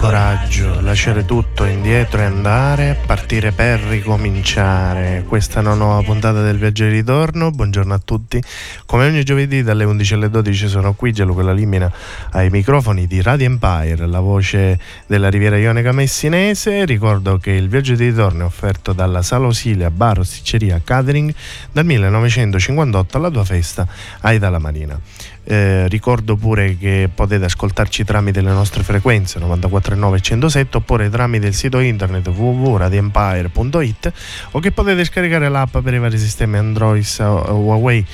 coraggio, lasciare tutto indietro e andare, partire per ricominciare. Questa è una nuova puntata del viaggio di ritorno. Buongiorno a tutti. Come ogni giovedì dalle 11 alle 12 sono qui, Gianluca Limina ai microfoni di Radio Empire, la voce della Riviera Ionica Messinese. Ricordo che il viaggio di ritorno è offerto dalla Sala Osilia Bar Osticceria Catering dal 1958 alla tua festa Aida la Marina. Eh, ricordo pure che potete ascoltarci tramite le nostre frequenze 94.9 e 107 oppure tramite il sito internet www.radiempire.it o che potete scaricare l'app per i vari sistemi Android, Huawei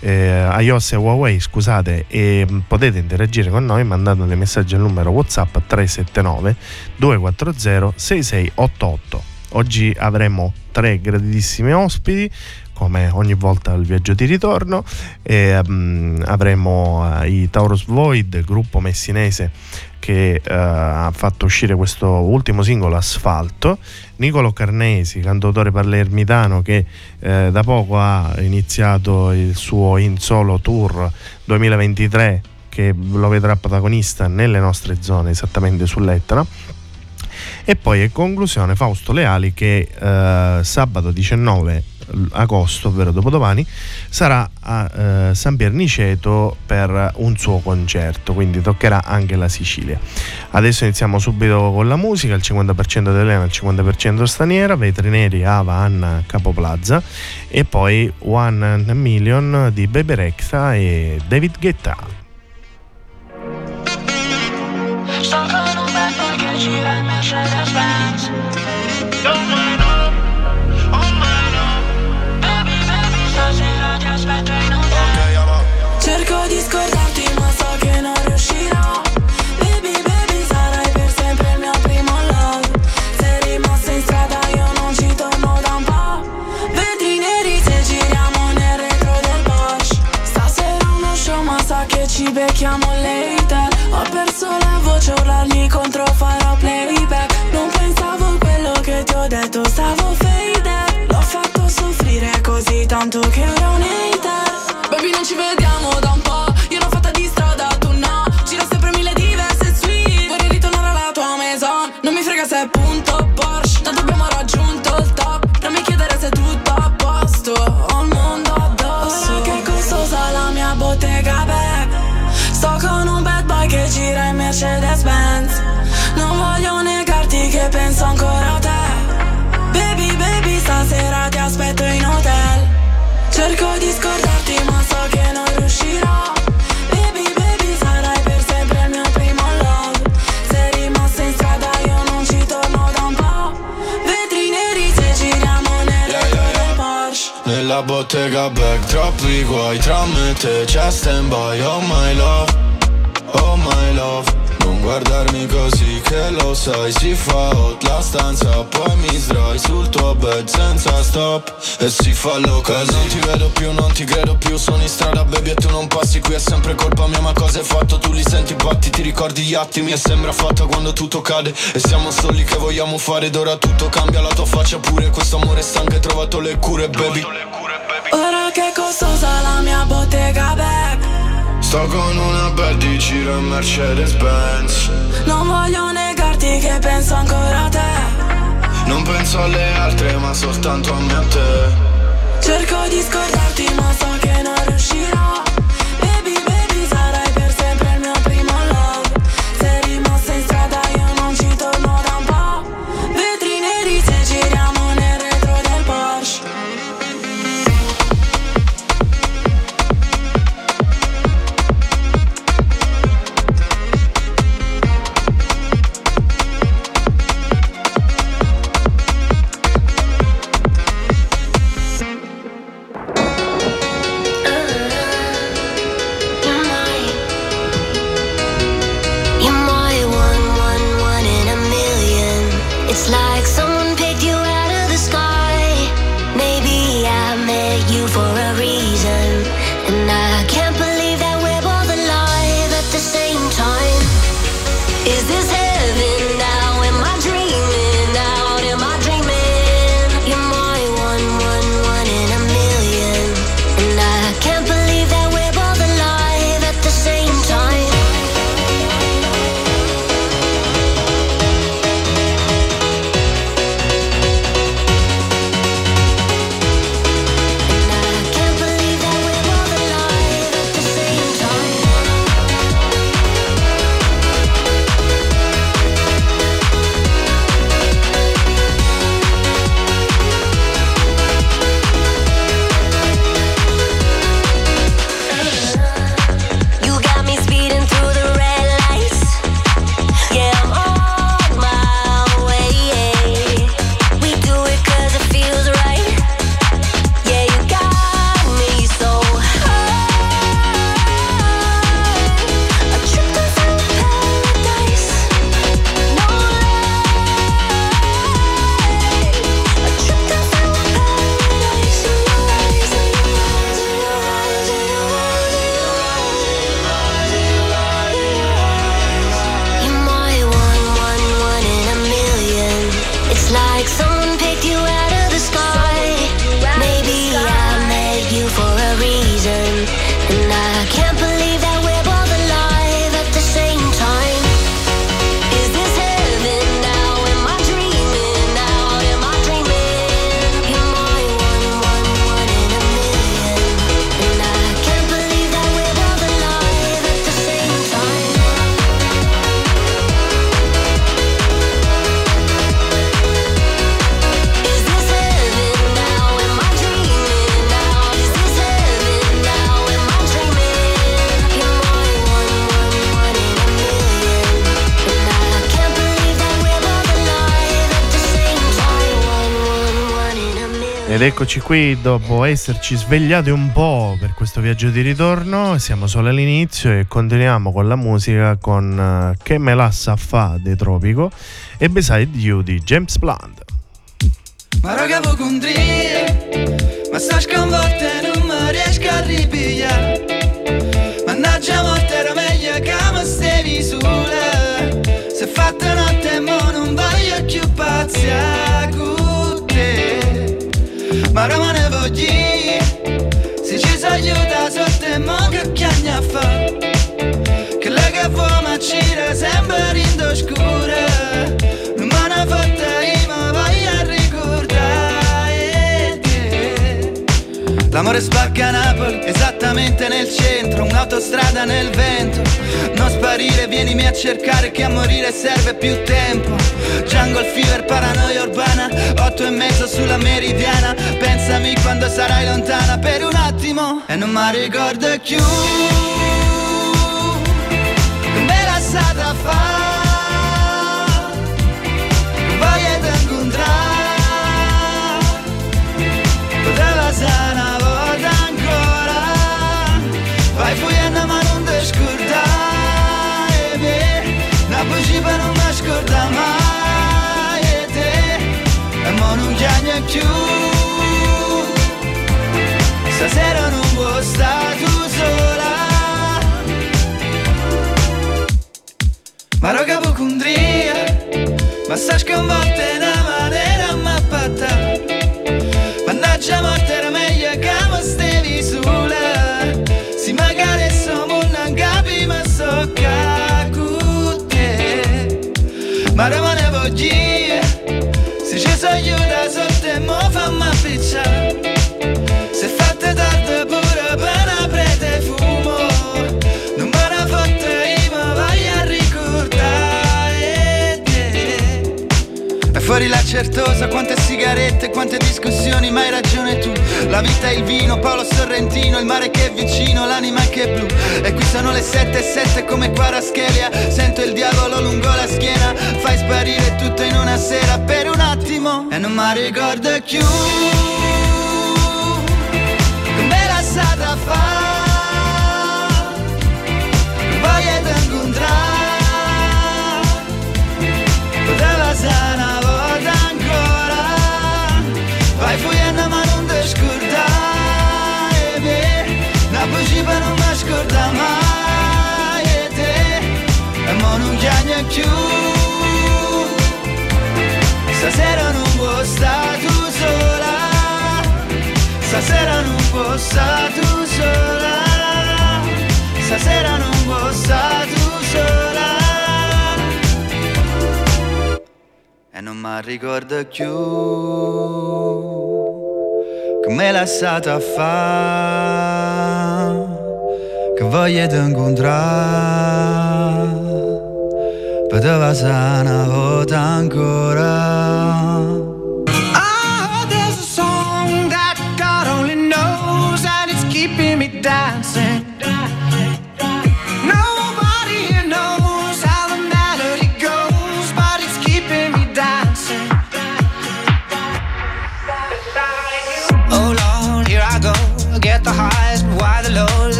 eh, iOS e Huawei scusate e potete interagire con noi mandando dei messaggi al numero Whatsapp 379 240 6688 oggi avremo tre graditissimi ospiti come ogni volta al viaggio di ritorno e, um, avremo uh, i Taurus Void, gruppo messinese che uh, ha fatto uscire questo ultimo singolo Asfalto, Nicolo Carnesi, cantautore palermitano che uh, da poco ha iniziato il suo In Solo Tour 2023 che lo vedrà protagonista nelle nostre zone, esattamente sull'Etna. E poi in conclusione Fausto Leali che eh, sabato 19 agosto, ovvero dopodomani, sarà a eh, San Pierniceto per un suo concerto, quindi toccherà anche la Sicilia. Adesso iniziamo subito con la musica, il 50% dell'Elena, il 50% straniera, Vetrineri, Ava, Anna, Capoplaza e poi One Million di Bebe Rexha e David Guetta. Ci becchiamo Bottega back troppi guai Tra me e te c'è stand by Oh my love, oh my love. Non guardarmi così che lo sai Si fa hot la stanza Poi mi sdrai sul tuo bed senza stop. E si fa loca Non ti vedo più, non ti credo più Sono in strada baby e tu non passi qui È sempre colpa mia ma cosa hai fatto? Tu li senti batti, ti ricordi gli attimi E sembra fatta quando tutto cade. E siamo soli che vogliamo fare Ed ora tutto cambia la tua faccia pure Questo amore stanco hai trovato le cure baby Che è costosa la mia bottega back Sto con una bad di giro Mercedes Benz Non voglio negarti che penso ancora a te. Non penso alle altre ma soltanto a me a te. Cerco di scordarti ma so che non riuscirò Ed eccoci qui dopo esserci svegliati un po' per questo viaggio di ritorno, siamo solo all'inizio e continuiamo con la musica con uh, Che me la sa fa dei Tropico e Beside You di James Blunt. Ma raga voi condrie, ma sta sconvolta e non mi riesco a ripigliare. Mannaggia morte era meglio che mi stevi sola Se fatta notte mo non voglio più pazziare ma rimane voglio Se ci si aiuta sotto e mo che chiagna fa? Che lei che vuole ma ci sempre in scura L'amore spacca Napoli, esattamente nel centro Un'autostrada nel vento. Non sparire, vienimi a cercare che a morire serve più tempo. Jungle fever, paranoia urbana Otto e mezzo sulla meridiana. Pensami quando sarai lontana per un attimo. E non mi ricordo più. Come la stata fa più Stasera non vuoi stare tu sola. Ma roga pocondria Ma sta sconvolta in una maniera mappatta Mannaggia morte era meglio che mi stevi sola Si magari siamo non capi ma so che Ma rimane voglio Se ci so aiuta sotto e mo fammi appicciare fuori la certosa, quante sigarette, quante discussioni, ma hai ragione tu. La vita è il vino, Paolo Sorrentino, il mare che è vicino, l'anima che è blu. E qui sono le sette e sette come Paraschelia Sento il diavolo lungo la schiena Fai sparire tutto in una sera. Per un attimo E non mi ricordo più più. Stasera non può stare tu sola. Stasera non può stare tu sola. Stasera non può stare tu sola. E non mi ricordo più Come l'ha stata a fare. Che di incontrare Poteva essere una volta ancora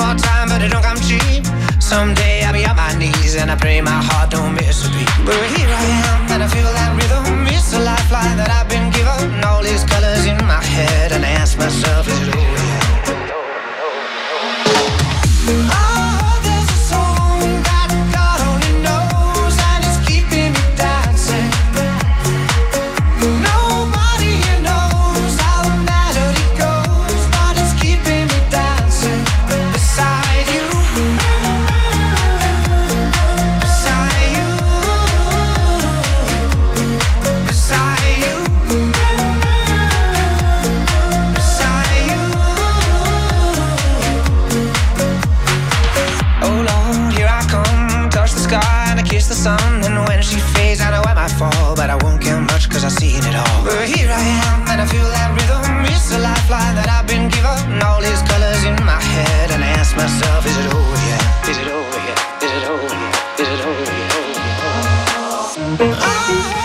more time, but it don't come cheap. Someday I'll be on my knees, and I pray my heart don't miss a beat. But here I am, and I feel that rhythm. It's a lifeline that I've sky and I kiss the sun. And when she fades, I know I might fall, but I won't care much cause I've seen it all. But here I am, and I feel that rhythm. It's a lifeline that I've been given. All these colors in my head, and I ask myself, is it over yet? Is it over yet? Is it over yet? Is it over yet? Oh,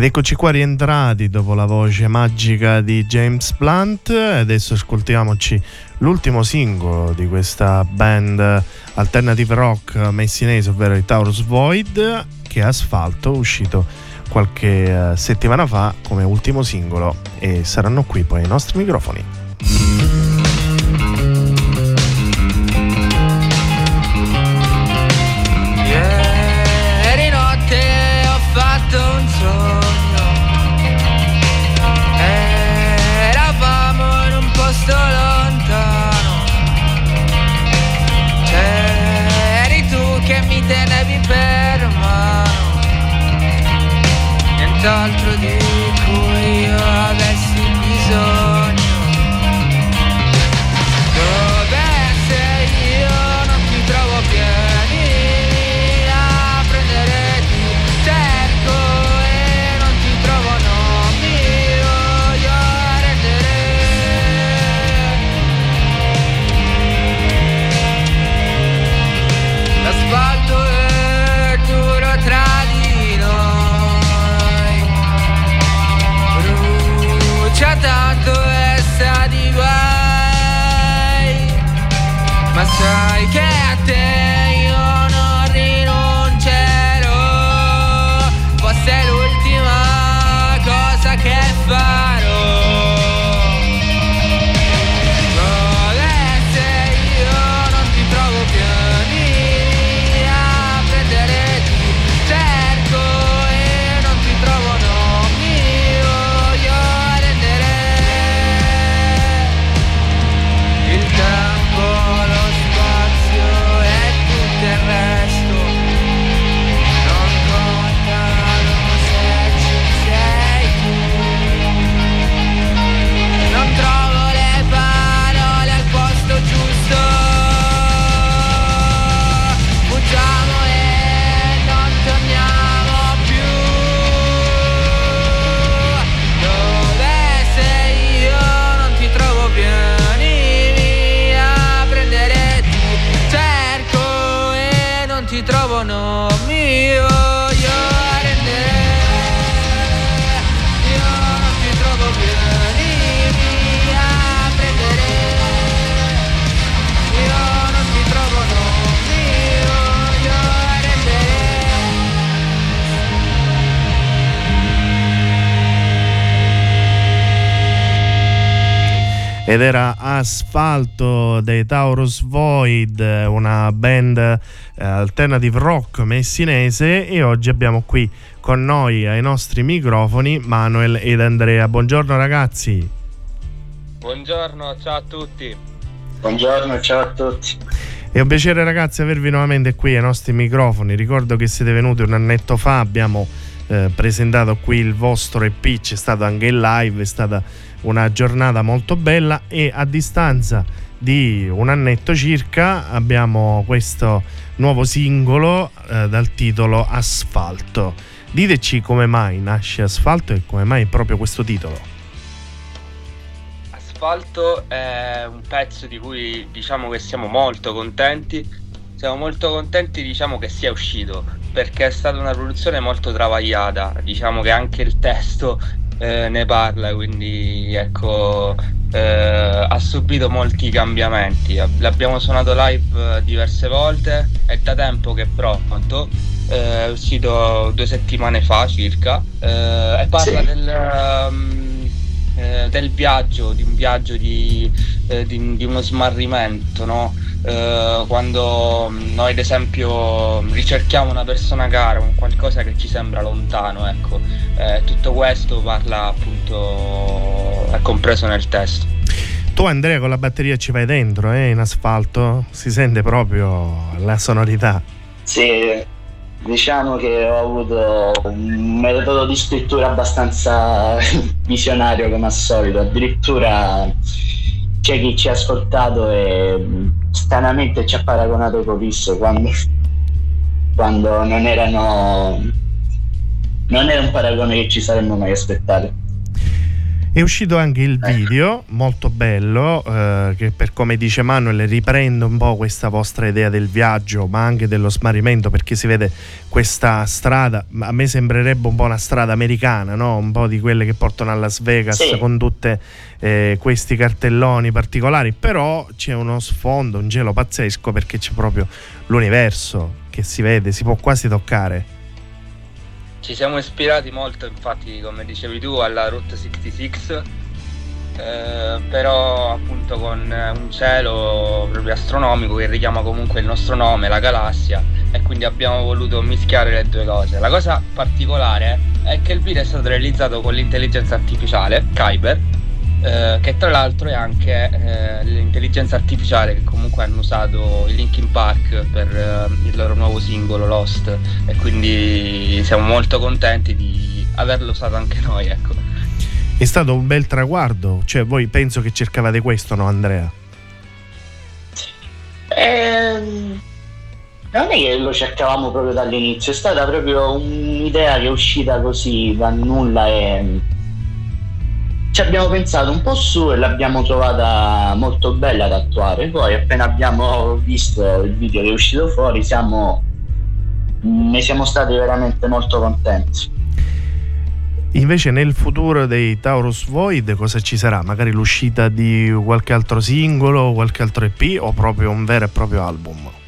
Ed eccoci qua rientrati dopo la voce magica di James Blunt. Adesso ascoltiamoci l'ultimo singolo di questa band alternative rock messinese, ovvero i Taurus Void, che è Asfalto, uscito qualche eh, settimana fa come ultimo singolo e saranno qui poi ai nostri microfoni. Posto lontano. C'eri tu che mi tenevi per mano. Nient'altro di time. Ed era Asfalto dei Taurus Void, una band eh, alternative rock messinese e oggi abbiamo qui con noi ai nostri microfoni Manuel ed Andrea. Buongiorno ragazzi. Buongiorno, ciao a tutti. Buongiorno, ciao a tutti. È un piacere ragazzi avervi nuovamente qui ai nostri microfoni. Ricordo che siete venuti un annetto fa, abbiamo eh, presentato qui il vostro EP, c'è stato anche il live, è stata una giornata molto bella e a distanza di un annetto circa abbiamo questo nuovo singolo eh, dal titolo Asfalto. Diteci come mai nasce Asfalto e come mai proprio questo titolo. Asfalto è un pezzo di cui diciamo che siamo molto contenti. Siamo molto contenti diciamo che sia uscito perché è stata una produzione molto travagliata. Diciamo che anche il testo eh, ne parla, quindi ecco eh, ha subito molti cambiamenti. L'abbiamo suonato live eh, diverse volte, è da tempo che è pronto. eh, È uscito due settimane fa circa eh, e parla Sì. del, ehm, eh, del viaggio, di un viaggio di, eh, di- di uno smarrimento, no? Eh, quando noi ad esempio ricerchiamo una persona cara, un qualcosa che ci sembra lontano, ecco, Eh, tutto questo parla appunto, è compreso nel testo. Tu Andrea con la batteria ci vai dentro, eh, in asfalto, si sente proprio la sonorità. Sì, diciamo che ho avuto un metodo di scrittura abbastanza visionario come al solito, addirittura c'è chi ci ha ascoltato e stranamente ci ha paragonato con Risso quando, quando non erano non era un paragone che ci saremmo mai aspettati. È uscito anche il Ecco. video, molto bello, eh, che per come dice Manuel riprende un po' questa vostra idea del viaggio, ma anche dello smarrimento, perché si vede questa strada, a me sembrerebbe un po' una strada americana, no? un po' di quelle che portano a Las Vegas Sì. con tutti questi cartelloni particolari, però c'è uno sfondo, un gelo pazzesco perché c'è proprio l'universo che si vede, si può quasi toccare. Ci siamo ispirati molto, infatti, come dicevi tu, alla Route 66, eh, però appunto con eh, un cielo proprio astronomico che richiama comunque il nostro nome, la galassia, e quindi abbiamo voluto mischiare le due cose. La cosa particolare è che il video è stato realizzato con l'intelligenza artificiale, Kyber, eh, che tra l'altro è anche eh, l'intelligenza artificiale che comunque hanno usato i Linkin Park per eh, il loro nuovo singolo Lost e quindi siamo molto contenti di averlo usato anche noi ecco. È stato un bel traguardo, cioè voi penso che cercavate questo, no Andrea? Ehm, non è che lo cercavamo proprio dall'inizio, è stata proprio un'idea che è uscita così da nulla e ci abbiamo pensato un po' su e l'abbiamo trovata molto bella da attuare. Poi appena abbiamo visto il video che è uscito fuori siamo, ne siamo stati veramente molto contenti. Invece nel futuro dei Taurus Void cosa ci sarà? Magari l'uscita di qualche altro singolo, qualche altro EP o proprio un vero e proprio album?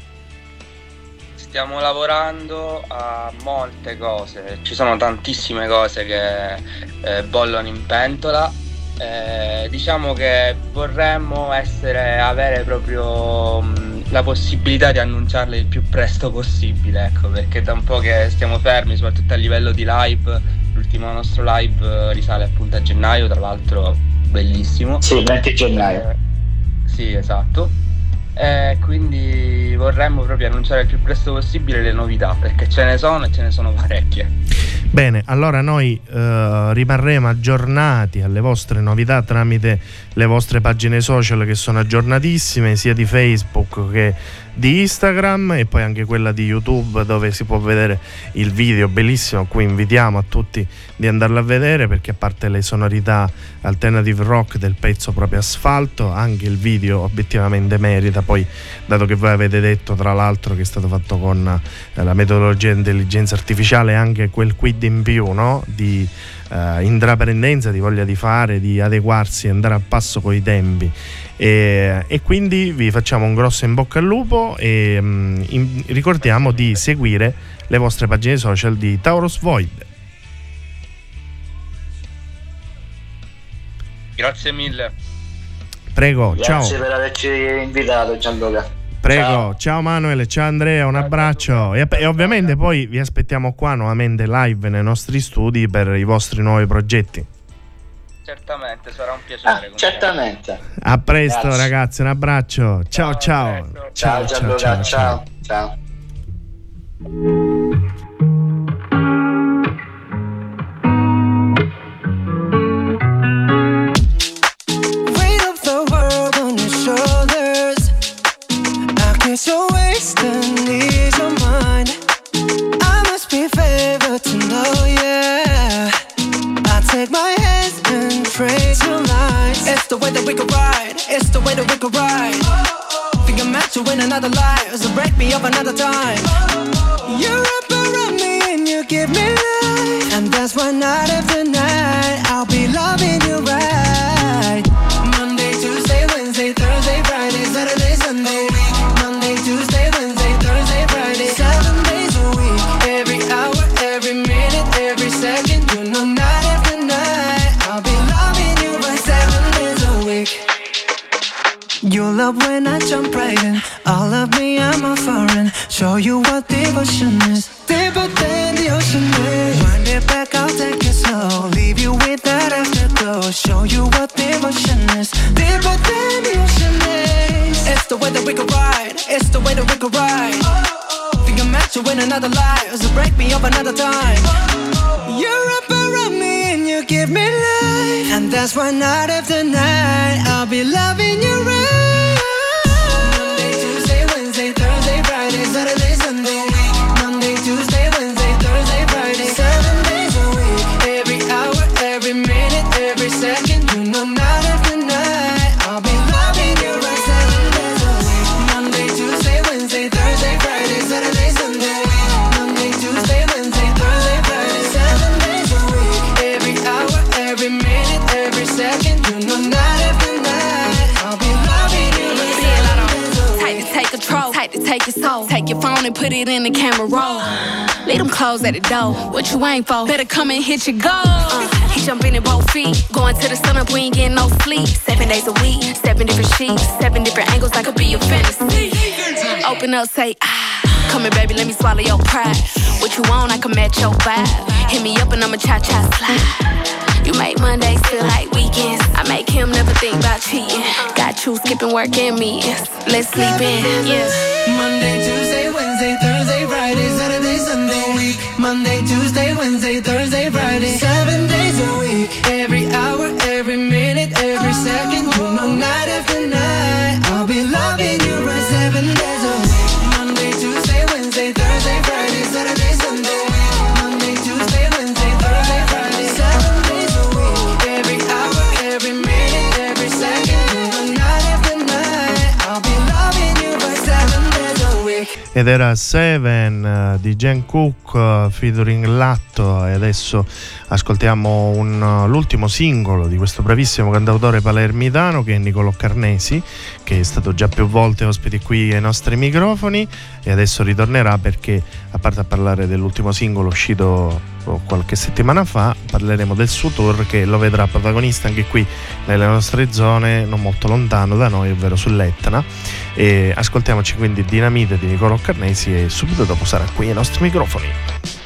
Stiamo lavorando a molte cose, ci sono tantissime cose che eh, bollono in pentola. Eh, diciamo che vorremmo essere, avere proprio mh, la possibilità di annunciarle il più presto possibile, ecco, perché da un po' che stiamo fermi, soprattutto a livello di live. L'ultimo nostro live eh, risale appunto a gennaio, tra l'altro bellissimo. Sì, il 20 gennaio. Eh, sì, esatto. E quindi vorremmo proprio annunciare il più presto possibile le novità, perché ce ne sono e ce ne sono parecchie. Bene, allora noi eh, rimarremo aggiornati alle vostre novità tramite le vostre pagine social che sono aggiornatissime sia di Facebook che di Instagram e poi anche quella di YouTube dove si può vedere il video bellissimo a cui invitiamo a tutti di andarlo a vedere perché a parte le sonorità alternative rock del pezzo proprio asfalto anche il video obiettivamente merita poi dato che voi avete detto tra l'altro che è stato fatto con eh, la metodologia intelligenza artificiale anche quel quid in più no? di eh, intraprendenza di voglia di fare di adeguarsi andare a passo con i tempi e, e, quindi vi facciamo un grosso in bocca al lupo e um, in, ricordiamo di seguire le vostre pagine social di Taurus Void. Grazie mille. Prego, Grazie ciao. Grazie per averci invitato Gianluca. Prego, ciao. ciao Manuel, ciao Andrea, un abbraccio e, e, ovviamente poi vi aspettiamo qua nuovamente live nei nostri studi per i vostri nuovi progetti. Certamente, sarà un piacere. Ah, certamente. A presto Grazie. ragazzi, un abbraccio. Ciao ciao. Ciao ciao ciao. ciao, ciao. ciao. Another life, so break me up another time. You wrap around me and you give me life, and that's why night after night devotion is. Deeper than the ocean is. Wind it back, I'll take it slow. Leave you with that afterglow. Show you what devotion is. Deeper than the ocean is. It's the way that we can ride. It's the way that we can ride. Think I'm meant to win another life, so break me up another time. You're up around me and you give me life, and that's why night after night I'll be loving you put it in the camera roll. Leave them clothes at the door. What you ain't for? Better come and hit your goal. Uh, he jumping in both feet. Going to the sun up, we ain't getting no sleep. Seven days a week, seven different sheets, seven different angles. That could be your fantasy. Open up, say ah. Come here, baby, let me swallow your pride. What you want, I can match your vibe. Hit me up and I'ma cha cha slide. You make Mondays feel like weekends. I make him never think about cheating. Got you skipping work and meetings. Let's sleep in, yeah. Monday, Tuesday, Wednesday, Thursday, Friday, Saturday, Sunday. Week. Monday, Tuesday, ed era Seven eh, di Jen Cook eh, featuring Latto. E adesso ascoltiamo un, eh, l'ultimo singolo di questo bravissimo cantautore palermitano che è Niccolò Carnesi che è stato già più volte ospite qui ai nostri microfoni. E adesso ritornerà perché a parte a parlare dell'ultimo singolo uscito qualche settimana fa parleremo del suo tour che lo vedrà protagonista anche qui nelle nostre zone non molto lontano da noi ovvero sull'Etna. E ascoltiamoci quindi Dinamite di Niccolò Carnesi e subito dopo sarà qui ai nostri microfoni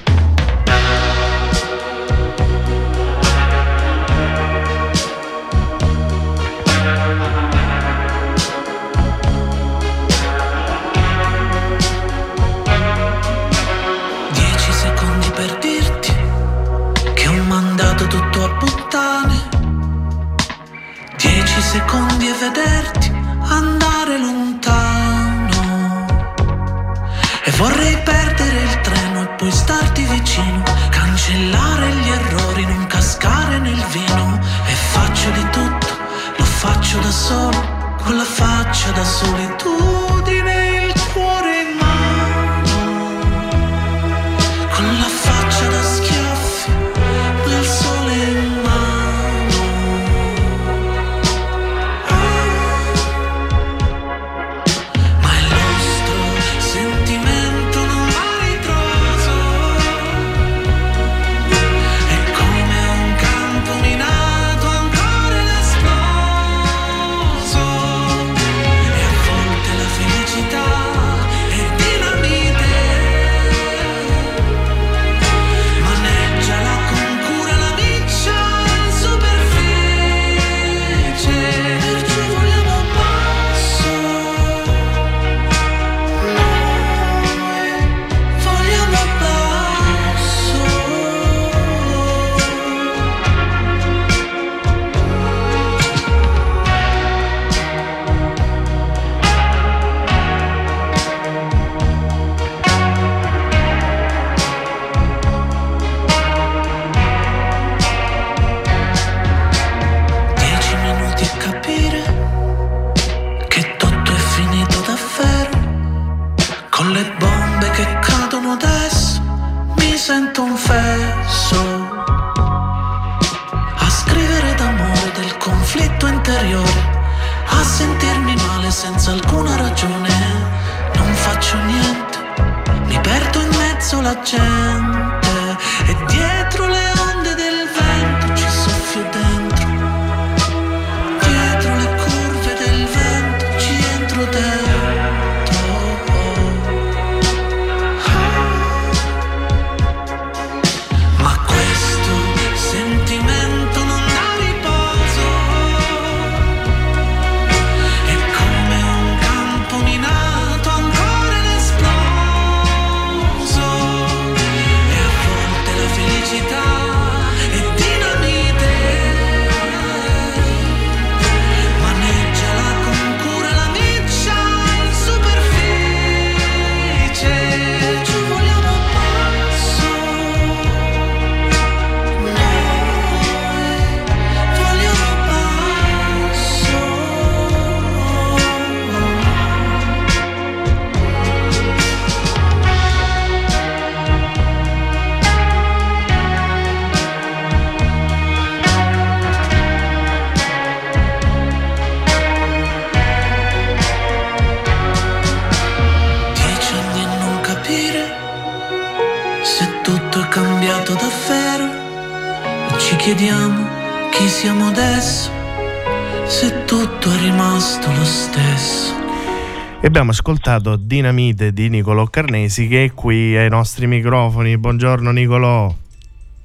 con faccia da solitudine abbiamo ascoltato Dinamite di Nicolò Carnesi che è qui ai nostri microfoni. Buongiorno Nicolò,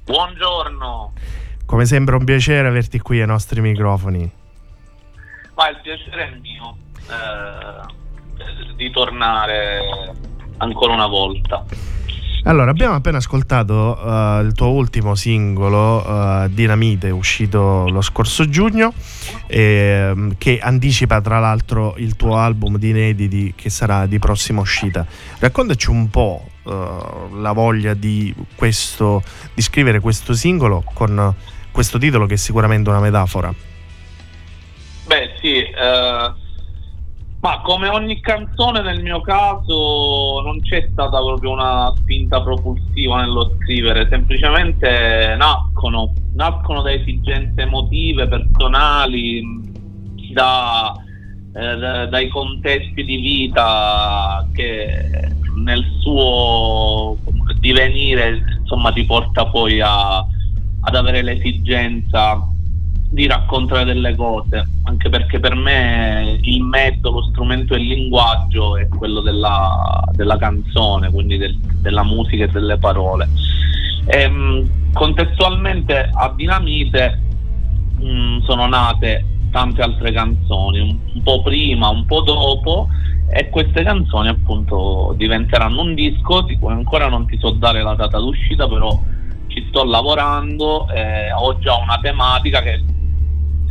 Buongiorno, come sempre un piacere averti qui ai nostri microfoni. ma il piacere è mio eh, di tornare ancora una volta. Allora, abbiamo appena ascoltato eh, il tuo ultimo singolo, eh, Dinamite, uscito lo scorso giugno, ehm, che anticipa tra l'altro il tuo album di inediti che sarà di prossima uscita. Raccontaci un po' eh, la voglia di, questo, di scrivere questo singolo con questo titolo che è sicuramente una metafora. Beh sì, eh, ma come ogni canzone nel mio caso non c'è stata proprio una spinta propulsiva nello scrivere, semplicemente nascono, nascono da esigenze emotive, personali, da, eh, da- dai contesti di vita che nel suo divenire insomma ti porta poi a, ad avere l'esigenza di raccontare delle cose, anche perché per me il mezzo, lo strumento e il linguaggio è quello della, della canzone, quindi del- della musica e delle parole. Ehm, contestualmente a Dinamite mh, sono nate tante altre canzoni, un, un po' prima, un po' dopo, e queste canzoni appunto diventeranno un disco di cui ancora non ti so dare la data d'uscita, però ci sto lavorando, eh, ho già una tematica che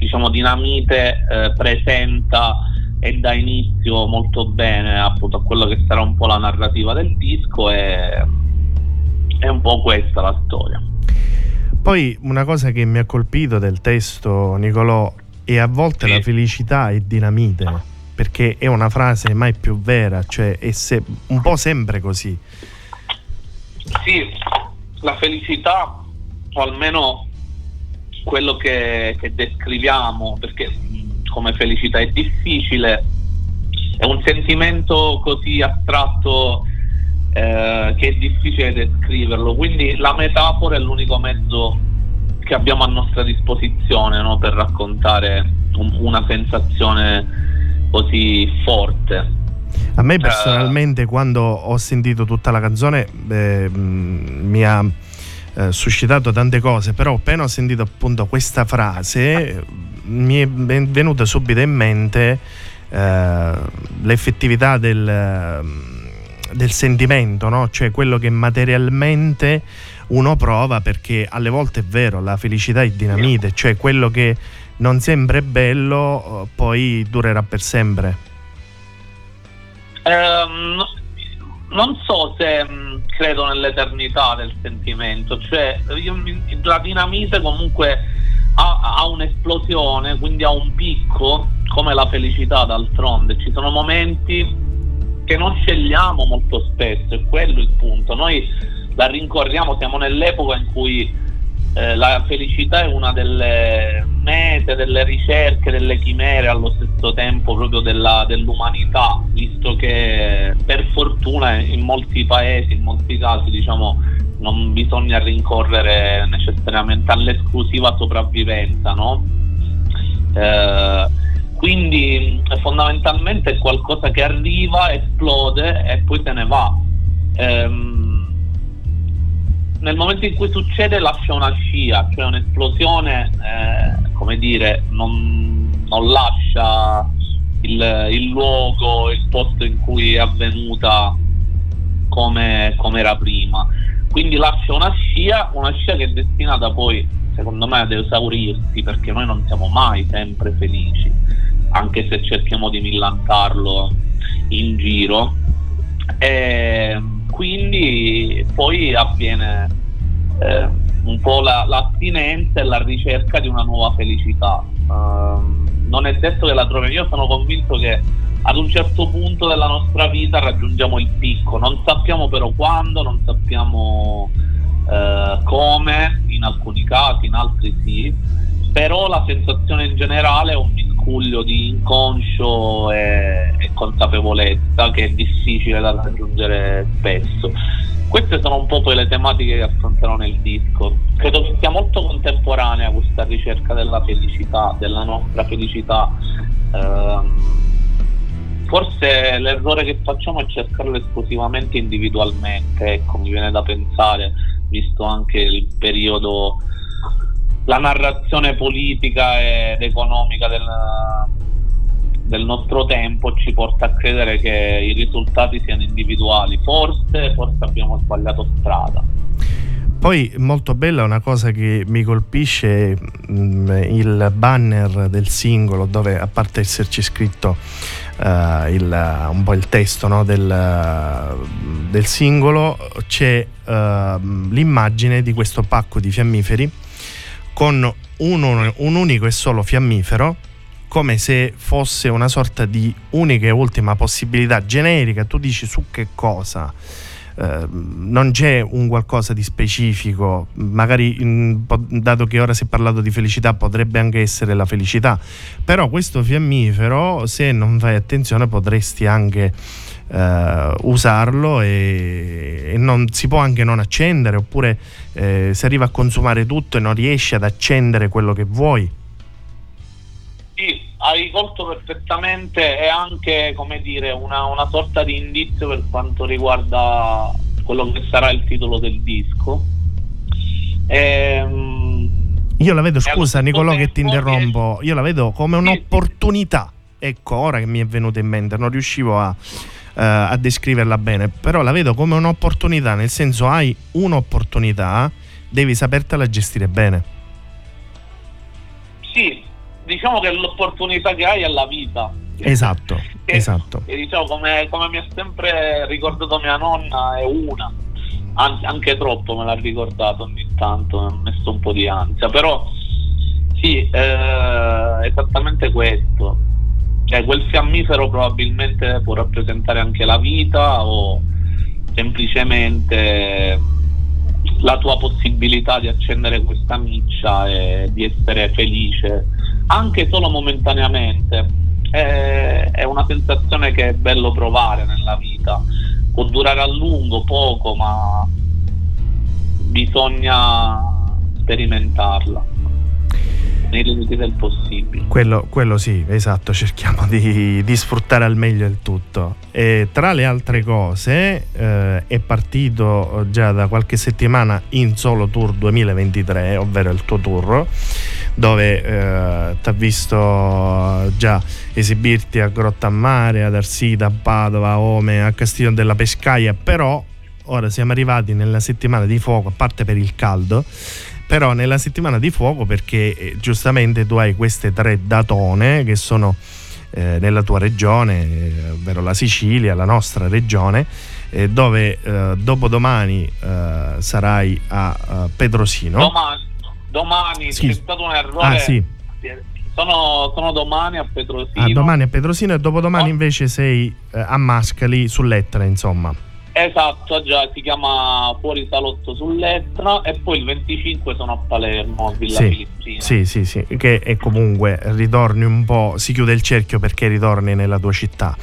diciamo Dinamite eh, presenta e dà inizio molto bene appunto a quello che sarà un po' la narrativa del disco e è un po' questa la storia. Poi una cosa che mi ha colpito del testo, Nicolò, è a volte sì. la felicità è dinamite, perché è una frase mai più vera, cioè è se- un po' sempre così. Sì, la felicità, o almeno quello che, che descriviamo, perché come felicità è difficile, è un sentimento così astratto eh, che è difficile descriverlo, quindi la metafora è l'unico mezzo che abbiamo a nostra disposizione no, per raccontare un, una sensazione così forte. A me personalmente, uh, quando ho sentito tutta la canzone, eh, mi ha eh, suscitato tante cose, però appena ho sentito appunto questa frase, mi è venuta subito in mente eh, l'effettività del, del sentimento, no? cioè quello che materialmente uno prova perché alle volte è vero, la felicità è dinamite, cioè quello che non sembra bello poi durerà per sempre. Um, non so se mm, credo nell'eternità del sentimento, cioè io, la dinamite comunque ha, ha, un'esplosione, quindi ha un picco come la felicità d'altronde. Ci sono momenti che non scegliamo molto spesso, è quello il punto. Noi la rincorriamo, siamo nell'epoca in cui eh, la felicità è una delle mete, delle ricerche, delle chimere allo stesso tempo proprio della, dell'umanità, visto che per fortuna in molti paesi, in molti casi diciamo non bisogna rincorrere necessariamente all'esclusiva sopravvivenza, no? Eh, quindi fondamentalmente è qualcosa che arriva, esplode e poi se ne va. Eh, nel momento in cui succede lascia una scia, cioè un'esplosione, eh, come dire, non, non lascia il, il, luogo, il posto in cui è avvenuta come, come era prima. Quindi lascia una scia, una scia che è destinata poi, secondo me, ad esaurirsi, perché noi non siamo mai sempre felici, anche se cerchiamo di millantarlo in giro. E, quindi poi avviene eh, un po' la, l'astinenza e la ricerca di una nuova felicità. Uh, non è detto che la troviamo, io sono convinto che ad un certo punto della nostra vita raggiungiamo il picco, non sappiamo però quando, non sappiamo eh, come, in alcuni casi, in altri sì, però la sensazione in generale è un miscuglio di inconscio e, e consapevolezza che è difficile da raggiungere spesso. Queste sono un po' poi le tematiche che affronterò nel disco. Credo che sia molto contemporanea questa ricerca della felicità, della nostra felicità. Ehm, forse l'errore che facciamo è cercarlo esclusivamente individualmente, ecco, mi viene da pensare, visto anche il periodo la narrazione politica ed economica del, del nostro tempo ci porta a credere che i risultati siano individuali. Forse, forse abbiamo sbagliato strada. Poi molto bella una cosa che mi colpisce mh, mm, il banner del singolo dove a parte esserci scritto uh, il, un po' il testo no, del, del, singolo c'è uh, l'immagine di questo pacco di fiammiferi con un, un unico e solo fiammifero come se fosse una sorta di unica e ultima possibilità generica, tu dici su che cosa? Uh, non c'è un qualcosa di specifico, magari in, dato che ora si è parlato di felicità potrebbe anche essere la felicità, però questo fiammifero se non fai attenzione potresti anche uh, usarlo e, e, non, si può anche non accendere oppure uh, si arriva a consumare tutto e non riesci ad accendere quello che vuoi. Sì, hai colto perfettamente e anche come dire una, una sorta di indizio per quanto riguarda quello che sarà il titolo del disco. Ehm, io la vedo, scusa Nicolò che ti interrompo, io la vedo come un'opportunità. Ecco, ora che mi è venuto in mente, non riuscivo a, eh, a descriverla bene, però la vedo come un'opportunità, nel senso hai un'opportunità, devi sapertela gestire bene. Sì, diciamo che l'opportunità che hai è la vita. Esatto, E- esatto. E diciamo, come, come mi ha sempre ricordato mia nonna, è una. Anzi, anche troppo me l'ha ricordato ogni tanto, mi ha messo un po' di ansia. Però sì, eh, esattamente questo. Cioè, quel fiammifero probabilmente può rappresentare anche la vita o semplicemente la tua possibilità di accendere questa miccia e di essere felice, anche solo momentaneamente. È, è una sensazione che è bello provare nella vita. Può durare a lungo, poco, ma bisogna sperimentarla nei limiti del possibile. Quello, quello sì, esatto, cerchiamo di, di sfruttare al meglio il tutto. E tra le altre cose eh, è partito già da qualche settimana in solo tour 2023, ovvero il tuo tour, dove eh, ti ha visto già esibirti a Grottammare, ad Arsida, a Padova, a Ome, a Castiglio della Pescaia, però ora siamo arrivati nella settimana di fuoco, a parte per il caldo, però nella settimana di fuoco perché eh, giustamente tu hai queste tre datone che sono eh, nella tua regione, eh, ovvero la Sicilia, la nostra regione, eh, dove eh, dopodomani sarai a, a Pedrosino. Domani, domani Sì. c'è stato un errore. Ah, sì. sono, sono domani a Petrosino. Ah, domani a Pedrosino e dopodomani invece sei eh, a Mascali sull'Etna, insomma. Esatto, già si chiama Fuori Salotto sull'Etna e poi il 25 sono a Palermo, a Villa Sì, Filippina. sì, sì, sì, che è comunque ritorni un po', si chiude il cerchio perché ritorni nella tua città.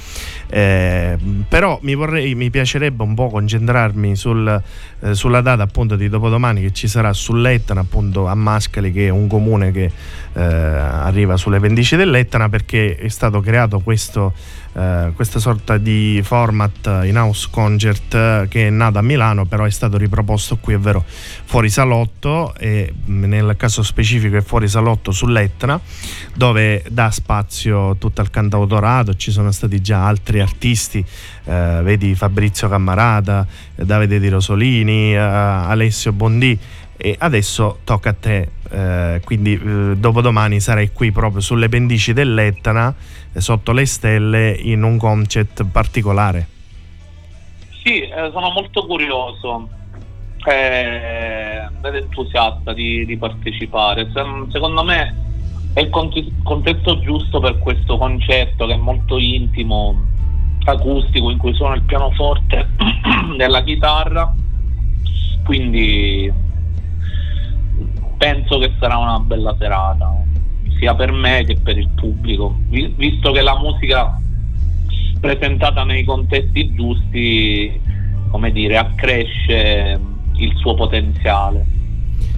Eh, però mi, vorrei, mi piacerebbe un po' concentrarmi sul, eh, sulla data appunto di dopodomani che ci sarà sull'Etna, appunto a Mascali, che è un comune che eh, arriva sulle pendici dell'Etna perché è stato creato questo, eh, questa sorta di format in house concert eh, che è nato a Milano, però è stato riproposto qui, ovvero fuori salotto e mh, nel caso specifico è fuori salotto sull'Etna dove dà spazio tutto al cantautorato. Ci sono stati già altri artisti eh, vedi Fabrizio Cammarata eh, Davide Di Rosolini eh, Alessio Bondi. E adesso tocca a te. Eh, quindi eh, dopodomani sarai qui proprio sulle pendici dell'Etna eh, sotto le stelle in un concert particolare. Sì, eh, sono molto curioso. Eh, ed entusiasta di, di partecipare. Se- Secondo me è il contesto giusto per questo concerto che è molto intimo, acustico, in cui suona il pianoforte e la chitarra. Quindi penso che sarà una bella serata, sia per me che per il pubblico, Vi- visto che la musica presentata nei contesti giusti, come dire, accresce il suo potenziale.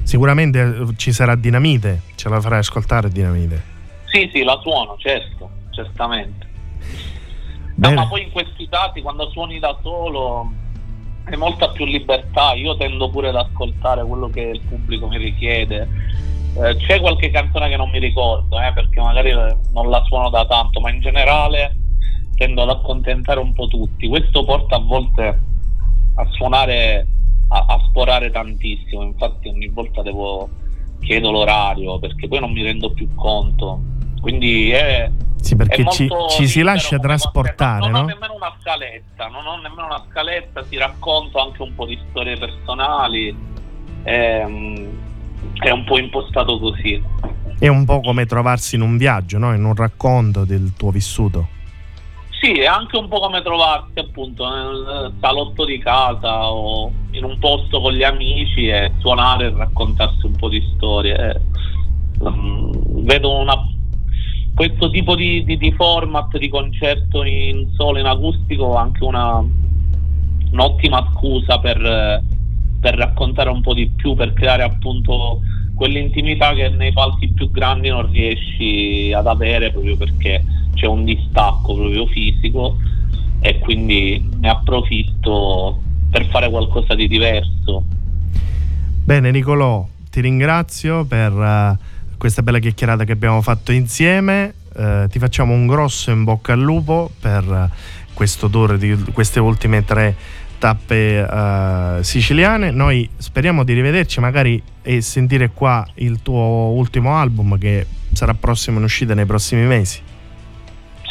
sicuramente eh, ci sarà Dinamite ce la farai ascoltare Dinamite Sì, sì, la suono, certo, certamente. No, ma poi in questi casi, quando suoni da solo, hai molta più libertà. Io tendo pure ad ascoltare quello che il pubblico mi richiede. Eh, c'è qualche canzone che non mi ricordo, eh, perché magari non la suono da tanto, ma in generale tendo ad accontentare un po' tutti. Questo porta a volte a suonare, a, a sporare tantissimo. Infatti, ogni volta devo chiedo l'orario perché poi non mi rendo più conto. Quindi è, Sì, perché è ci, ci si lascia trasportare. Non no? ho nemmeno una scaletta, non ho nemmeno una scaletta, ti racconto anche un po' di storie personali. ehm, è un po' impostato così. È un po' come trovarsi in un viaggio, no? in un racconto del tuo vissuto. Sì, è anche un po' come trovarsi appunto nel salotto di casa o in un posto con gli amici e suonare e raccontarsi un po' di storie. Eh, mm, vedo una- questo tipo di, di- di format di concerto in solo in acustico anche una, un'ottima scusa per, per raccontare un po' di più, per creare appunto quell'intimità che nei palchi più grandi non riesci ad avere proprio perché c'è un distacco proprio fisico e quindi ne approfitto per fare qualcosa di diverso. Bene Nicolò, ti ringrazio per eh, questa bella chiacchierata che abbiamo fatto insieme. Eh, ti facciamo un grosso in bocca al lupo per eh, questo tour di queste ultime tre tappe uh, siciliane. Noi speriamo di rivederci magari e sentire qua il tuo ultimo album che sarà prossimo in uscita nei prossimi mesi.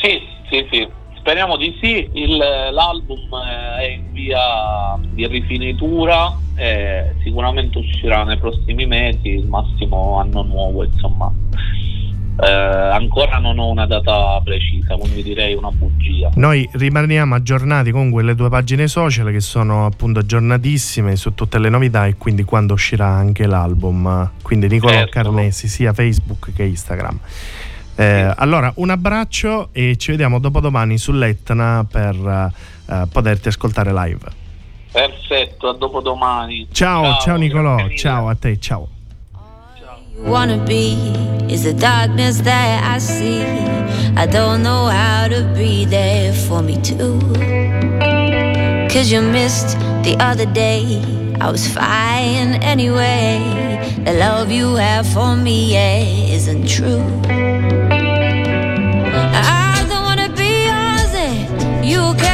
Sì, sì, sì. Speriamo di sì. Il, l'album è in via di rifinitura e sicuramente uscirà nei prossimi mesi, il massimo anno nuovo, insomma. Eh, ancora non ho una data precisa, quindi direi una bugia. Noi rimaniamo aggiornati con quelle due pagine social che sono appunto aggiornatissime su tutte le novità e quindi quando uscirà anche l'album. Quindi Nicolò certo. Carnesi sia Facebook che Instagram. Eh, allora, un abbraccio e ci vediamo dopodomani sull'Etna per uh, poterti ascoltare live. Perfetto, a dopodomani. Ciao, ciao, ciao Nicolò, ciao a te, ciao. wanna be is the darkness that I see. I don't know how to be there for me too. Cause you missed the other day. I was fine anyway. The love you have for me yeah, isn't true. I don't wanna be yours, eh? you can't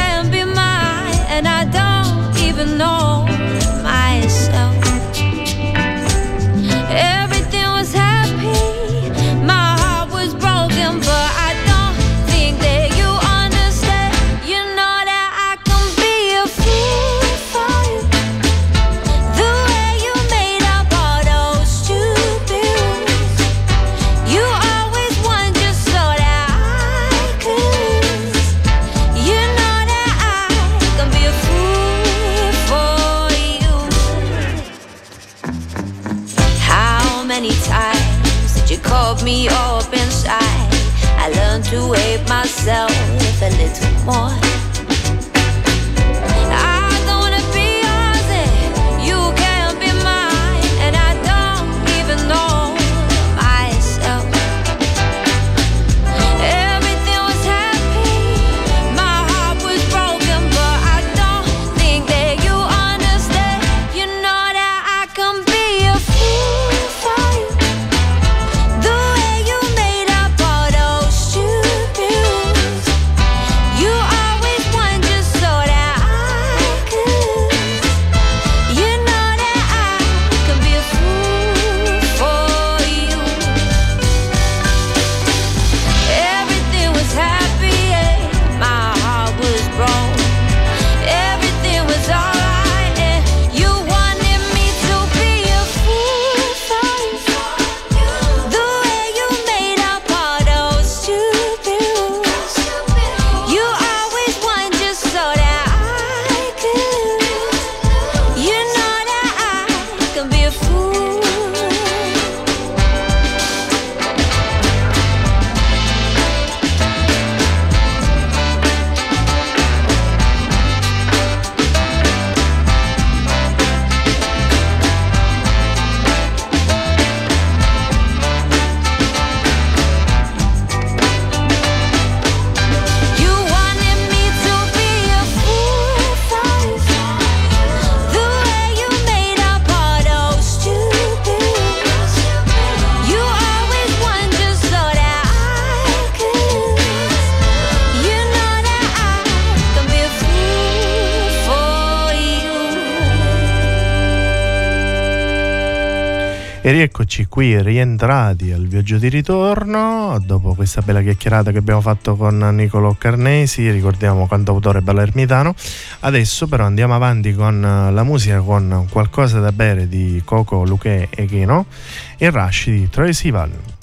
E rieccoci qui rientrati al viaggio di ritorno dopo questa bella chiacchierata che abbiamo fatto con Niccolò Carnesi, ricordiamo cantautore palermitano. Adesso però andiamo avanti con eh, la musica con qualcosa da bere di Coco, Luque e Chino e Rush di Troy Sivan.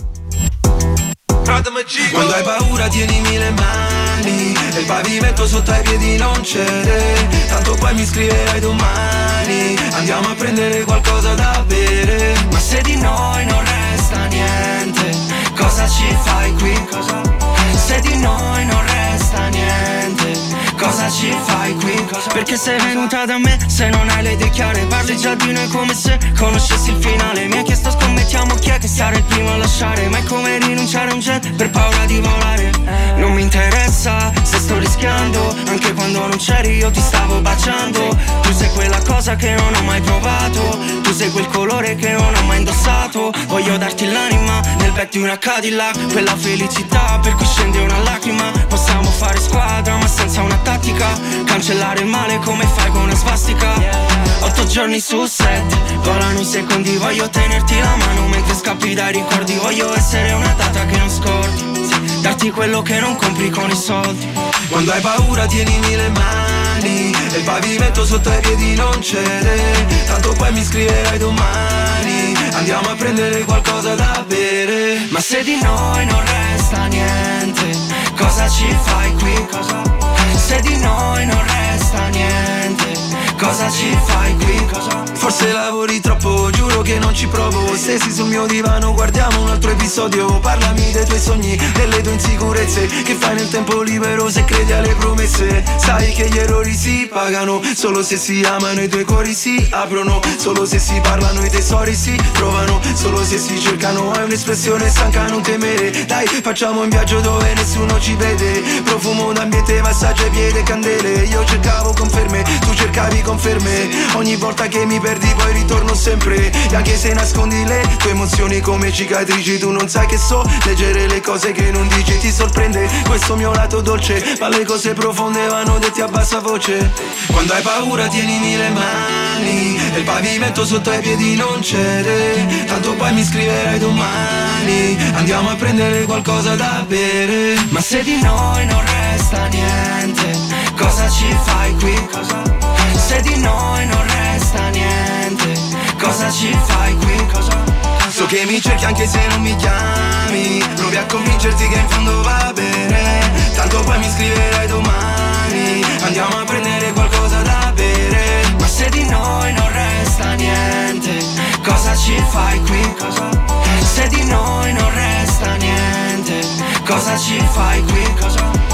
Quando hai paura tienimi le mani. E il pavimento sotto ai piedi non cede. Tanto poi mi scriverai domani. Andiamo a prendere qualcosa da bere. Ma se di noi non resta niente Cosa ci fai qui? Se di noi non resta niente Cosa ci fai qui? Perché sei venuta da me se non hai le idee chiare. Parli già di noi come se conoscessi il finale. Mi hai chiesto scommettiamo chi è che sarà il primo a lasciare. Ma è come rinunciare a un jet per paura di volare. Non mi interessa se sto rischiando. Anche quando non c'eri io ti stavo baciando. Tu sei quella cosa che non ho mai provato. Tu sei quel colore che non ho mai indossato. Voglio darti l'anima nel back di una Cadillac. Quella felicità per cui scende una lacrima. Possiamo fare squadra ma senza una tattica Cancellare il male come fai con una svastica Otto giorni su sette Volano i secondi Voglio tenerti la mano mentre scappi dai ricordi Voglio essere una data che non scordi Darti quello che non compri con i soldi Quando hai paura tienimi le mani E il pavimento sotto ai piedi non cede Tanto poi mi scriverai domani Andiamo a prendere qualcosa da bere Ma se di noi non resta niente Cosa ci fai qui? Cosa? Se di noi non resta niente Cosa ci fai qui? Forse lavori troppo, giuro che non ci provo. Stesi sul mio divano, guardiamo un altro episodio. Parlami dei tuoi sogni, delle tue insicurezze. Che fai nel tempo libero se credi alle promesse? Sai che gli errori si pagano. Solo se si amano i tuoi cuori si aprono. Solo se si parlano i tesori si trovano. Solo se si cercano è un'espressione stanca non temere. Dai facciamo un viaggio dove nessuno ci vede. Profumo d'ambiente, massaggio e candele. Io cercavo conferme, tu cercavi conferme. Ogni volta che mi perdi poi ritorno sempre. E anche se nascondi le tue emozioni come cicatrici Tu non sai che so leggere le cose che non dici Ti sorprende. Questo mio lato dolce Ma le cose profonde vanno dette a bassa voce. Quando hai paura tienimi le mani E il pavimento sotto ai piedi non cede. Tanto poi mi scriverai domani Andiamo a prendere qualcosa da bere. Ma se di noi non resta niente Cosa ci fai qui? Se di noi non resta niente Cosa ci fai qui? Cosa? So che mi cerchi anche se non mi chiami Provi a convincerti che in fondo va bene Tanto poi mi scriverai domani Andiamo a prendere qualcosa da bere Ma se di noi non resta niente Cosa ci fai qui? Cosa? Se di noi non resta niente Cosa ci fai qui? Cosa?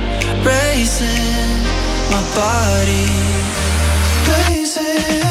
Racing my body, racing.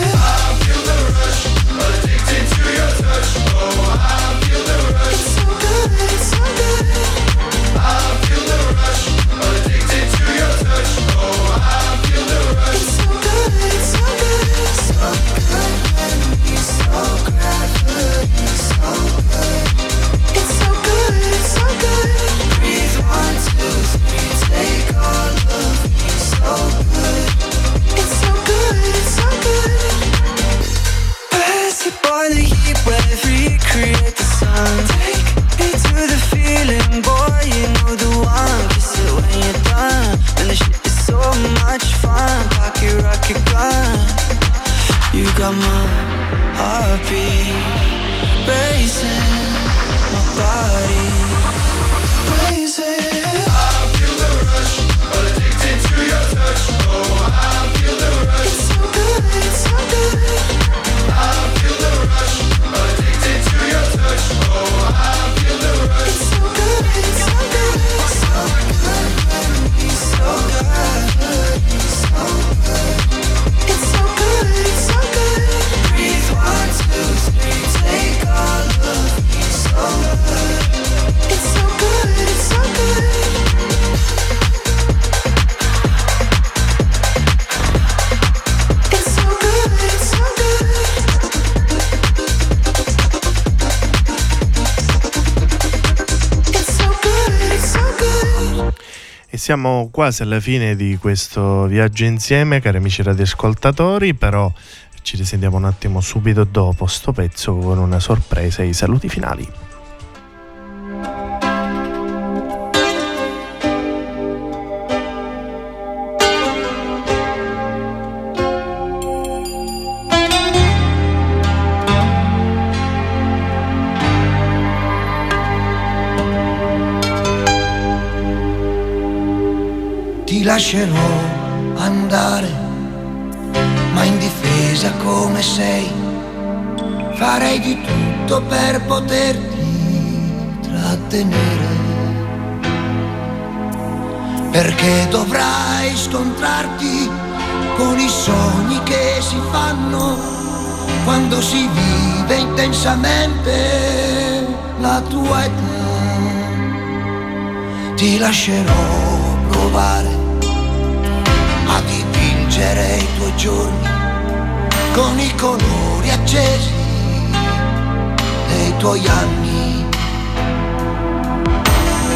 Heartbeat siamo quasi alla fine di questo viaggio insieme, cari amici radioascoltatori, però ci risentiamo un attimo subito dopo sto pezzo con una sorpresa e i saluti finali. Lascerò andare, ma in difesa come sei, farei di tutto per poterti trattenere. Perché dovrai scontrarti con i sogni che si fanno quando si vive intensamente la tua età. Ti lascerò provare tuoi giorni con i colori accesi dei tuoi anni.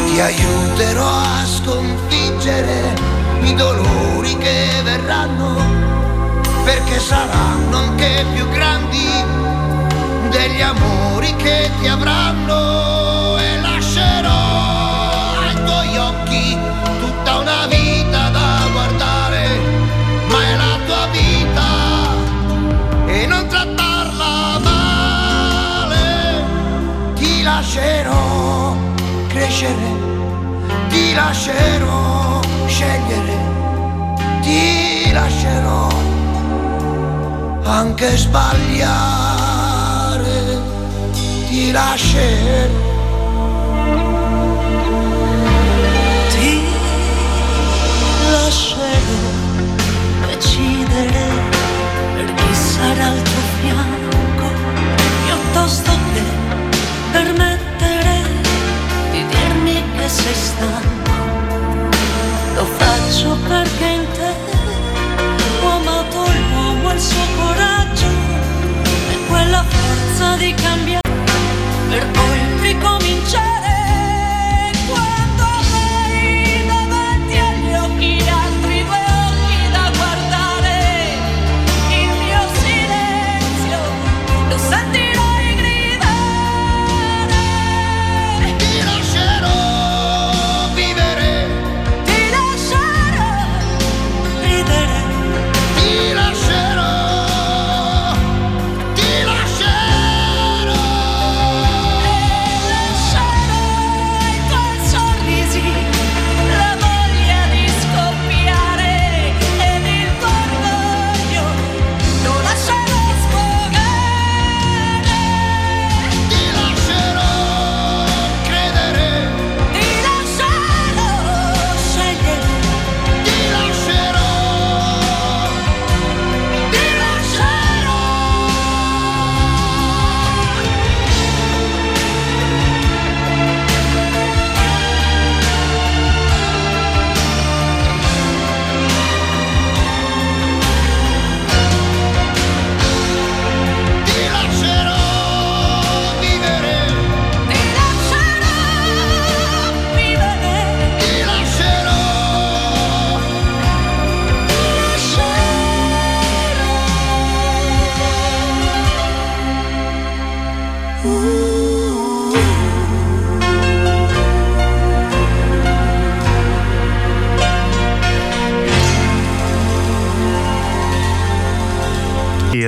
Ti aiuterò a sconfiggere i dolori che verranno, perché saranno anche più grandi degli amori che ti avranno e lascerò ai tuoi occhi tutta una vita lascerò crescere, ti lascerò scegliere, ti lascerò anche sbagliare, ti lascerò. Ti lascerò decidere per chi sarà al tuo fianco, piuttosto che permettere di dirmi che sei stanco. Lo faccio perché in te ho amato l'uomo il suo coraggio e quella forza di cambiare per poi ricominciare.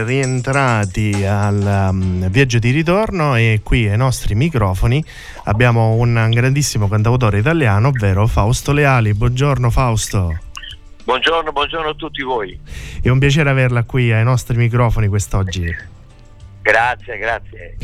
Rientrati al um, viaggio di ritorno e qui ai nostri microfoni abbiamo un grandissimo cantautore italiano, ovvero Fausto Leali. Buongiorno Fausto. Buongiorno, buongiorno a tutti voi. È un piacere averla qui ai nostri microfoni quest'oggi. Grazie, grazie.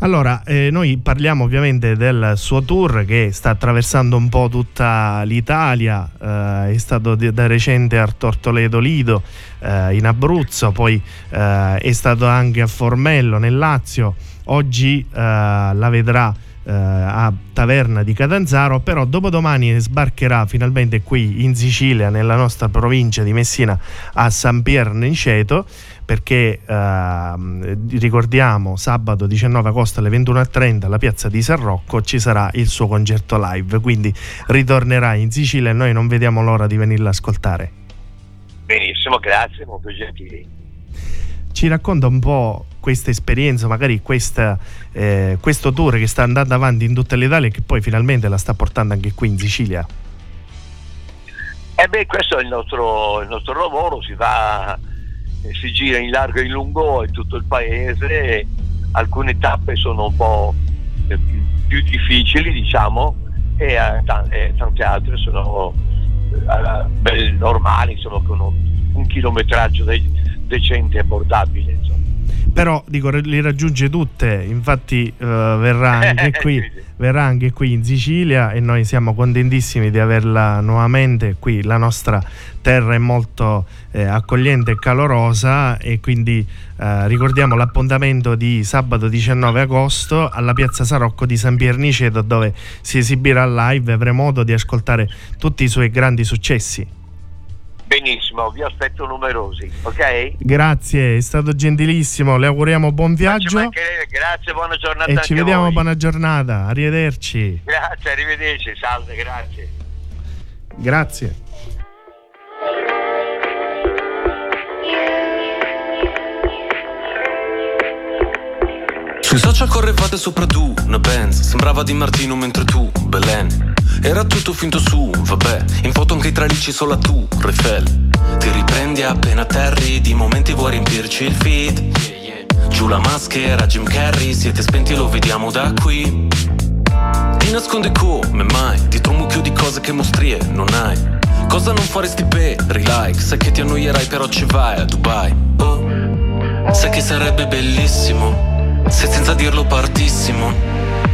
Allora, eh, noi parliamo ovviamente del suo tour che sta attraversando un po' tutta l'Italia, eh, è stato di- da recente a Tortoledo Lido eh, in Abruzzo, poi eh, è stato anche a Formello nel Lazio, oggi eh, la vedrà eh, a Taverna di Catanzaro, però dopodomani sbarcherà finalmente qui in Sicilia, nella nostra provincia di Messina, a San Pier Niceto, perché ehm, ricordiamo sabato 19 agosto alle 21.30 alla piazza di San Rocco ci sarà il suo concerto live, quindi ritornerà in Sicilia e noi non vediamo l'ora di venirla ascoltare. Benissimo, grazie, molto gentili. Ci racconta un po' questa esperienza, magari questa, eh, questo tour che sta andando avanti in tutta l'Italia e che poi finalmente la sta portando anche qui in Sicilia. E beh, questo è il nostro, il nostro lavoro, si va, eh, si gira in largo e in lungo in tutto il paese, alcune tappe sono un po' eh, più difficili, diciamo, e, eh, ta- tante altre sono eh, normali, insomma, con un, chilometraggio de- decente e abbordabile. Insomma. Però dico, le raggiunge tutte, infatti eh, verrà, anche qui, verrà anche qui in Sicilia e noi siamo contentissimi di averla nuovamente qui, la nostra terra è molto eh, accogliente e calorosa e quindi eh, ricordiamo l'appuntamento di sabato 19 agosto alla piazza Sarocco di San Pierniceto dove si esibirà live e avremo modo di ascoltare tutti i suoi grandi successi. Benissimo, vi aspetto numerosi, ok? Grazie, è stato gentilissimo, le auguriamo buon viaggio Grazie, buona giornata e ci vediamo voi. buona giornata, arrivederci. Grazie, arrivederci, salve, grazie. Grazie. Sui social correvate sopra tu, una Benz Sembrava di Martino mentre tu, Belen Era tutto finto su, vabbè. In foto anche i tralicci solo tu, Refel Ti riprendi appena atterri Di momenti vuoi riempirci il feed. Giù la maschera, Jim Carrey Siete spenti lo vediamo da qui. Ti nascondi come mai? Dietro un mucchio di cose che mostrie non hai. Cosa non faresti per like Sai che ti annoierai però ci vai a Dubai. Oh. Sai che sarebbe bellissimo se senza dirlo partissimo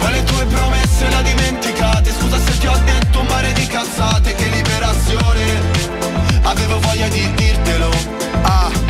poi le tue promesse le ha dimenticate. Scusa se ti ho detto un mare di cazzate. Che liberazione. Avevo voglia di dirtelo. Ah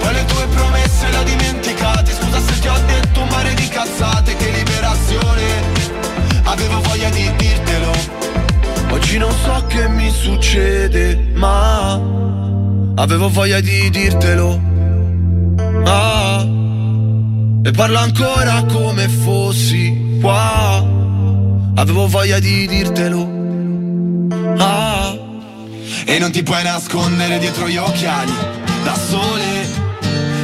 Poi le tue promesse ho dimenticate. Scusa se ti ho detto un mare di cazzate. Che liberazione. Avevo voglia di dirtelo. Oggi non so che mi succede Ma Avevo voglia di dirtelo. Ah E parlo ancora come fossi qua. Avevo voglia di dirtelo. Ah. E non ti puoi nascondere dietro gli occhiali. Da sole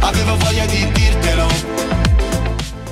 Avevo voglia di dirtelo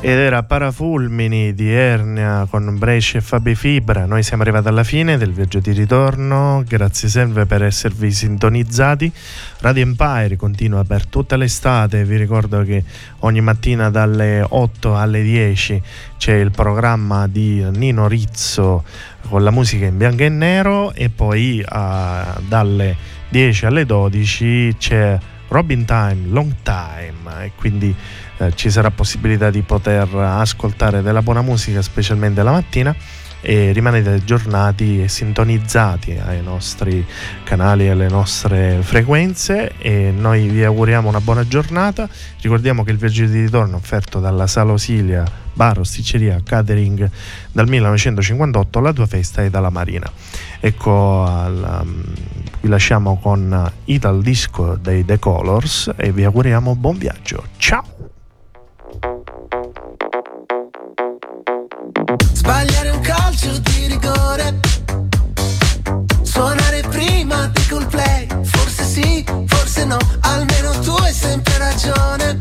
ed era Parafulmini di Ernia con Brescia e Fabi Fibra. Noi siamo arrivati alla fine del viaggio di ritorno, grazie sempre per esservi sintonizzati. Radio Empire continua per tutta l'estate, vi ricordo che ogni mattina dalle 8 alle 10 c'è il programma di Nino Rizzo con la musica in bianco e nero e poi uh, dalle 10 alle 12 c'è Robin Time, Long Time e quindi eh, ci sarà possibilità di poter ascoltare della buona musica, specialmente la mattina e rimanete aggiornati e sintonizzati ai nostri canali e alle nostre frequenze. E noi vi auguriamo una buona giornata. Ricordiamo che il viaggio di ritorno offerto dalla Sala Osilia Bar, Osticceria, Catering dal 1958 la tua festa è dalla Marina. Ecco al, um, vi lasciamo con Ital Disco dei The Colors e vi auguriamo buon viaggio. Ciao! Sbagliare sì, forse no. Almeno tu hai sempre ragione.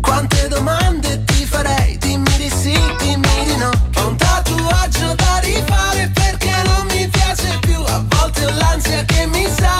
Quante domande ti farei? Dimmi di sì, dimmi di no. Ho un tatuaggio da rifare perché non mi piace più. A volte ho l'ansia che mi sale,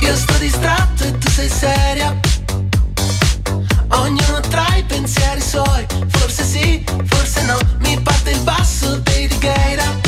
Io sto distratto e tu sei seria. Ognuno tra i pensieri suoi, forse sì, forse no. Mi parte il basso dei Righeira.